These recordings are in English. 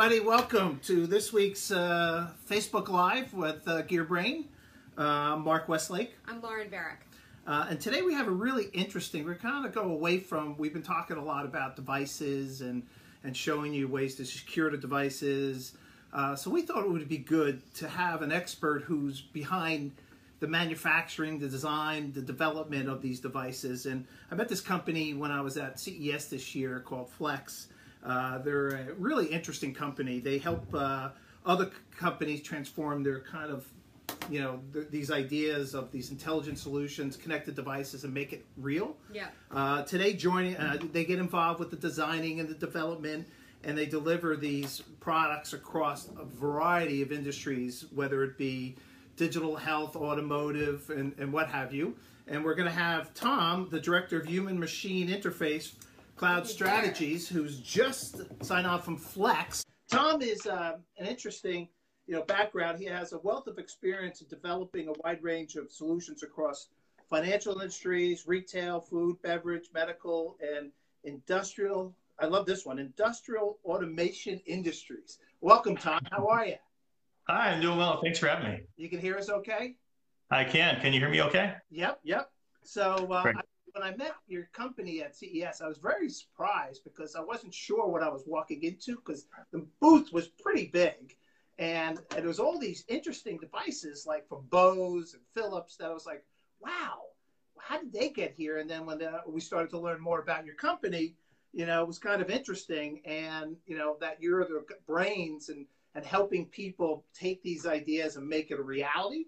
everybody. Welcome to this week's uh, Facebook Live with uh, GearBrain. Uh, Mark Westlake. I'm Lauren Barack. Uh, and today we have a really interesting, we're kind of go away from, we've been talking a lot about devices and, and showing you ways to secure the devices. Uh, so we thought it would be good to have an expert who's behind the manufacturing, the design, the development of these devices. And I met this company when I was at CES this year called Flex. Uh, they're a really interesting company. They help uh, other companies transform their kind of, you know, th- these ideas of these intelligent solutions, connected devices, and make it real. Yeah. Uh, today, joining, uh, they get involved with the designing and the development, and they deliver these products across a variety of industries, whether it be digital health, automotive, and, and what have you. And we're going to have Tom, the director of human machine interface Cloud Strategies, who's just signed on from Flex. Tom is uh, an interesting, you know, background. He has a wealth of experience in developing a wide range of solutions across financial industries, retail, food, beverage, medical, and industrial. I love this one, industrial automation industries. Welcome, Tom. How are you? Hi, I'm doing well. Thanks for having me. You can hear us okay? I can. Can you hear me okay? Yep, yep. So uh, I, when I met your company at CES, I was very surprised because I wasn't sure what I was walking into because the booth was pretty big. And, and there was all these interesting devices like from Bose and Philips that I was like, wow, how did they get here? And then when uh, we started to learn more about your company, you know, it was kind of interesting. And, you know, that you're the brains and, and helping people take these ideas and make it a reality.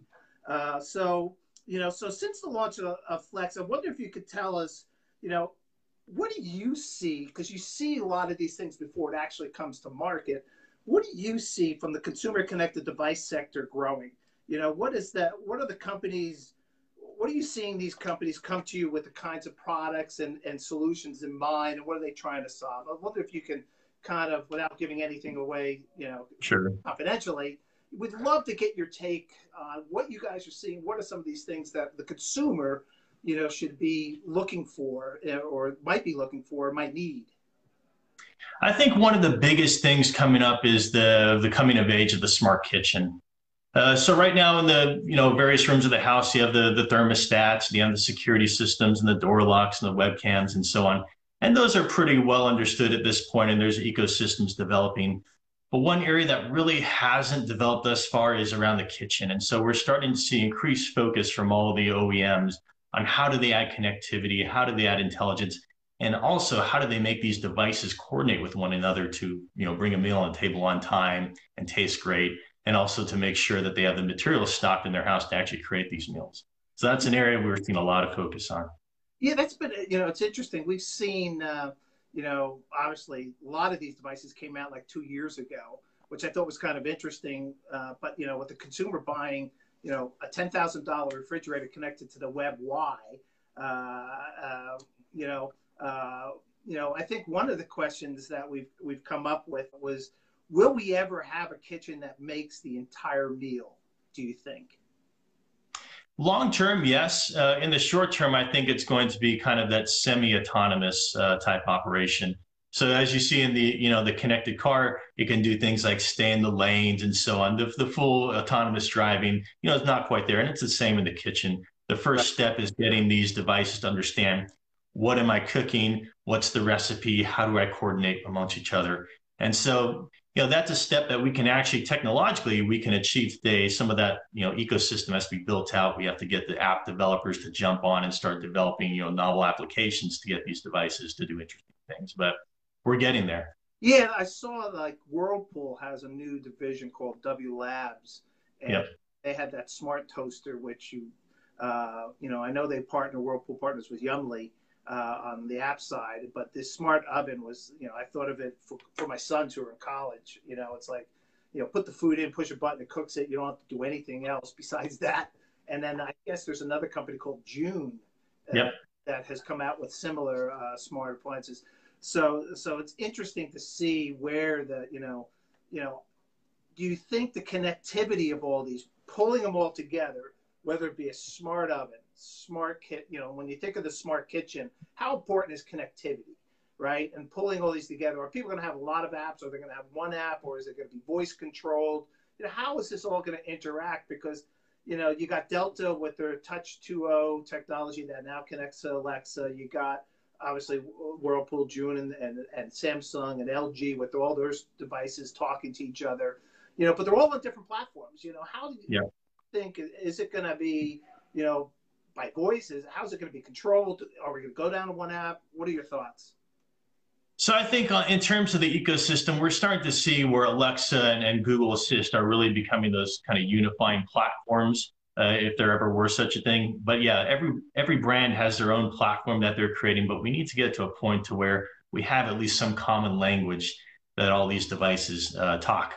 Uh, so, you know, so since the launch of, of, Flex, I wonder if you could tell us, you know, what do you see? Because you see a lot of these things before it actually comes to market. What do you see from the consumer connected device sector growing? You know, what is that? What are the companies? What are you seeing these companies come to you with the kinds of products and, and solutions in mind, and what are they trying to solve? I wonder if you can kind of, without giving anything away, you know, sure. confidentially, we'd love to get your take on what you guys are seeing. What are some of these things that the consumer, you know, should be looking for, eh, or might be looking for, might need? I think one of the biggest things coming up is the the coming of age of the smart kitchen. Uh, so right now in the you know various rooms of the house, you have the the thermostats, you have the security systems, and the door locks, and the webcams, and so on. And those are pretty well understood at this point, and there's ecosystems developing. But one area that really hasn't developed thus far is around the kitchen. And so we're starting to see increased focus from all the OEMs on how do they add connectivity, how do they add intelligence, and also how do they make these devices coordinate with one another to you know bring a meal on the table on time and taste great, and also to make sure that they have the materials stocked in their house to actually create these meals. So that's an area we're seeing a lot of focus on. Yeah, that's been you know it's interesting. We've seen. Uh you know, obviously a lot of these devices came out like two years ago, which I thought was kind of interesting. Uh, but you know, with the consumer buying, you know, a ten thousand dollar refrigerator connected to the web, why? Uh, uh, you know, uh, you know, I think one of the questions that we've we've come up with was, will we ever have a kitchen that makes the entire meal? Do you think? Long term, yes. Uh, in the short term, I think it's going to be kind of that semi-autonomous uh, type operation. So as you see in the you know the connected car, it can do things like stay in the lanes and so on. The, the full autonomous driving, you know, it's not quite there, and it's the same in the kitchen. The first right. step is getting these devices to understand what am I cooking, what's the recipe, how do I coordinate amongst each other, and so you know that's a step that we can actually technologically we can achieve today. Some of that you know ecosystem has to be built out. We have to get the app developers to jump on and start developing you know novel applications to get these devices to do interesting things. But we're getting there. Yeah i saw like whirlpool has a new division called w labs and yep. they had that smart toaster which you uh, you know i know they partner whirlpool partners with Yummly uh, on the app side. But this smart oven was, you know, I thought of it for, for my sons who are in college. You know, it's like, you know, put the food in, push a button, it cooks it. You don't have to do anything else besides that. And then I guess there's another company called June uh, yep. that has come out with similar uh, smart appliances. So, so it's interesting to see where the, you know, you know, do you think the connectivity of all these, pulling them all together, whether it be a smart oven, smart kit, you know, when you think of the smart kitchen, how important is connectivity, right? And pulling all these together. Are people going to have a lot of apps? Are they going to have one app, or is it going to be voice controlled? You know, how is this all going to interact? Because you know, you got Delta with their Touch2O technology that now connects to Alexa. You got obviously Whirlpool, June, and, and, and Samsung and LG with all those devices talking to each other. You know, but they're all on different platforms. You know, how do you yeah. think is it going to be? You know, by voice? Is how's it going to be controlled? Are we going to go down to one app? What are your thoughts? So I think uh, in terms of the ecosystem, we're starting to see where Alexa and, and Google Assist are really becoming those kind of unifying platforms, uh, if there ever were such a thing. But yeah, every every brand has their own platform that they're creating, but we need to get to a point to where we have at least some common language that all these devices uh, talk.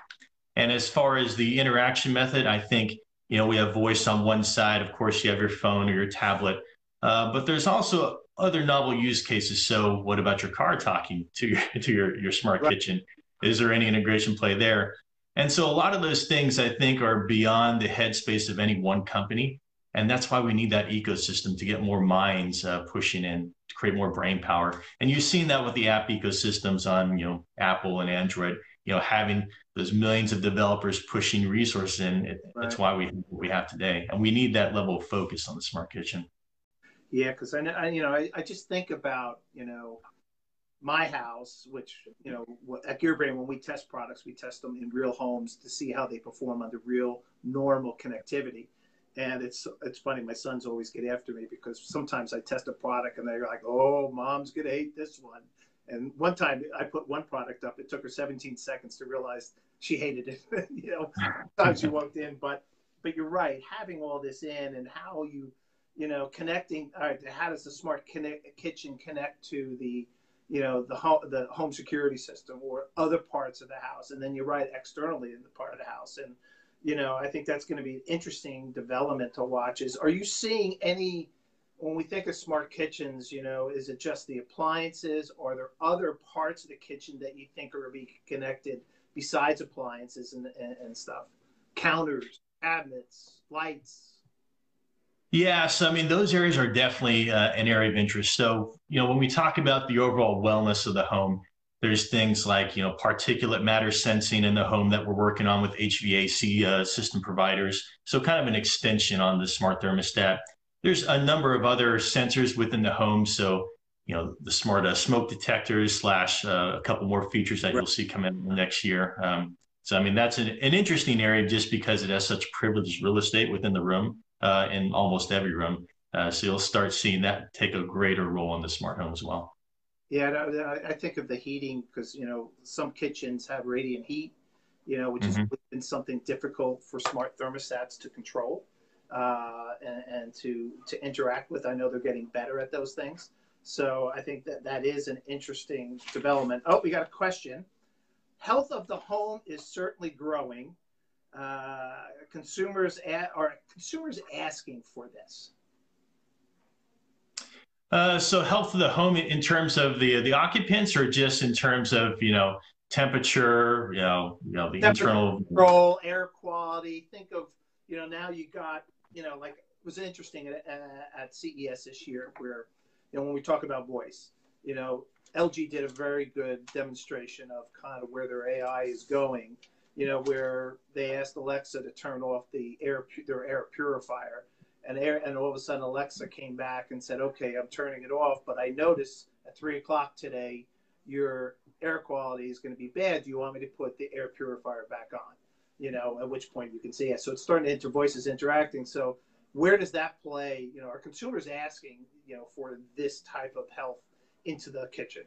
And as far as the interaction method, I think you know we have voice on one side. Of course, you have your phone or your tablet, uh, but there's also other novel use cases. So, what about your car talking to your to your your smart right. kitchen? Is there any integration play there? And so, a lot of those things I think are beyond the headspace of any one company, and that's why we need that ecosystem to get more minds uh, pushing in to create more brain power. And you've seen that with the app ecosystems on you know Apple and Android. You know, having those millions of developers pushing resources in, it, right. that's why we we have today, and we need that level of focus on the smart kitchen. Yeah, because I, I, you know, I, I just think about, you know, my house, which, you know, at GearBrain, when we test products, we test them in real homes to see how they perform under real normal connectivity. And it's it's funny, my sons always get after me because sometimes I test a product and they're like, oh, mom's going to hate this one. And one time I put one product up, it took her 17 seconds to realize she hated it. you know, time she walked in. But but you're right, having all this in and how you – you know, connecting. All right, how does the smart connect, kitchen connect to the, you know, the home the home security system or other parts of the house, and then you're right externally in the part of the house, and you know, I think that's going to be an interesting development to watch. Is are you seeing any? When we think of smart kitchens, you know, is it just the appliances, or are there other parts of the kitchen that you think are going to be connected besides appliances and, and, and stuff? Counters, cabinets, lights, yeah, so I mean, those areas are definitely uh, an area of interest. So, you know, when we talk about the overall wellness of the home, there's things like, you know, particulate matter sensing in the home that we're working on with HVAC uh, system providers. So, kind of an extension on the smart thermostat. There's a number of other sensors within the home. So, you know, the smart uh, smoke detectors slash uh, a couple more features that right. you'll see come in next year. Um, so, I mean, that's an, an interesting area just because it has such privileged real estate within the room uh, in almost every room. Uh, so you'll start seeing that take a greater role in the smart home as well. Yeah, I think of the heating because you know some kitchens have radiant heat, you know, which mm-hmm. has been something difficult for smart thermostats to control uh, and, and, to to interact with. I know they're getting better at those things, so I think that that is an interesting development. Oh, we got a question. Health of the home is certainly growing uh, consumers at, are consumers asking for this? Uh, so health of the home in terms of the the occupants, or just in terms of you know temperature, you know, you know the internal control, air quality. Think of you know now you got you know like it was interesting at, uh, at CES this year where you know when we talk about voice, you know LG did a very good demonstration of kind of where their AI is going you know, where they asked Alexa to turn off the air their air purifier, and air and all of a sudden Alexa came back and said, "Okay, I'm turning it off, but I noticed at three o'clock today your air quality is going to be bad. Do you want me to put the air purifier back on?" You know, at which point you can see it. So it's starting to enter voices interacting. So where does that play? You know, are consumers asking, you know, for this type of health into the kitchen?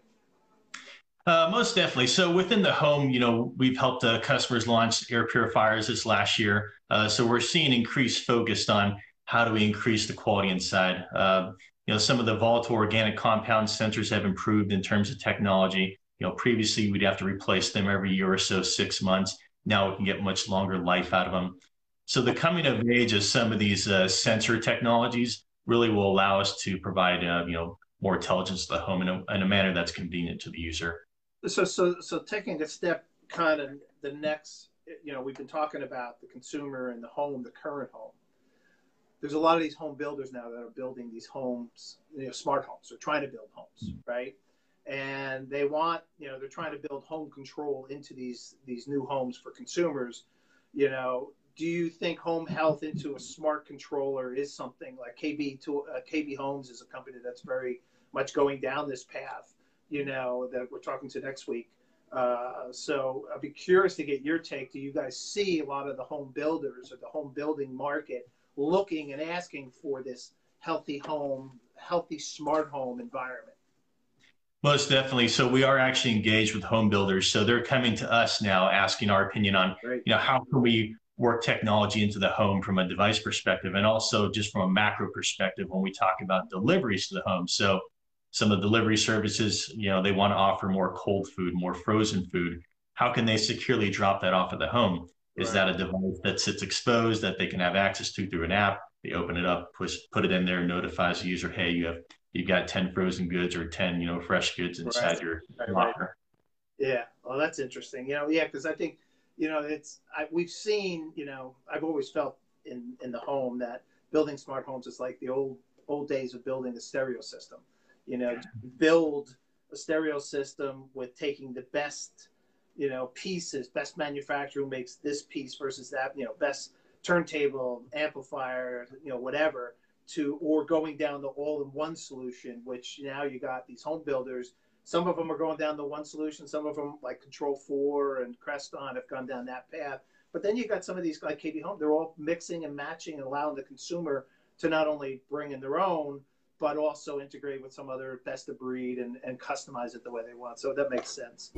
Uh, most definitely. So within the home, you know, we've helped uh, customers launch air purifiers this last year. Uh, so we're seeing increased focus on how do we increase the quality inside. Uh, you know, some of the volatile organic compound sensors have improved in terms of technology. You know, previously we'd have to replace them every year or so, six months. Now we can get much longer life out of them. So the coming of age of some of these uh, sensor technologies really will allow us to provide, uh, you know, more intelligence to the home in a, in a manner that's convenient to the user so so so taking a step kind of the next you know we've been talking about the consumer and the home the current home there's a lot of these home builders now that are building these homes you know smart homes or trying to build homes mm-hmm. right and they want you know they're trying to build home control into these these new homes for consumers. You know do you think home health into a smart controller is something? Like kb to uh, kb homes is a company that's very much going down this path you know that we're talking to next week. Uh, so i'd be curious to get your take. Do you guys see a lot of the home builders or the home building market looking and asking for this healthy home healthy smart home environment most definitely. So we are actually engaged with home builders. So they're coming to us now asking our opinion on, Great. you know, how can we work technology into the home from a device perspective and also just from a macro perspective when we talk about deliveries to the home. So some of the delivery services, you know, they want to offer more cold food, more frozen food. How can they securely drop that off at the home? Is right. that a device that sits exposed that they can have access to through an app? They open it up, push, put it in there, notifies the user, hey, you have you've got 10 frozen goods or 10 you know fresh goods inside right. your right, locker. Yeah. Well that's interesting. You know yeah because i think you know it's I, we've seen you know i've always felt in in the home that building smart homes is like the old old days of building a stereo system. You know build a stereo system with taking the best you know pieces best manufacturer makes this piece versus that you know best turntable amplifier you know whatever to or going down the all-in-one solution, which now you got these home builders. Some of them are going down the one solution. Some of them, like Control Four and Crestron, have gone down that path. But then you got some of these like KB Home. They're all mixing and matching and allowing the consumer to not only bring in their own, but also integrate with some other best of breed and, and customize it the way they want. So that makes sense.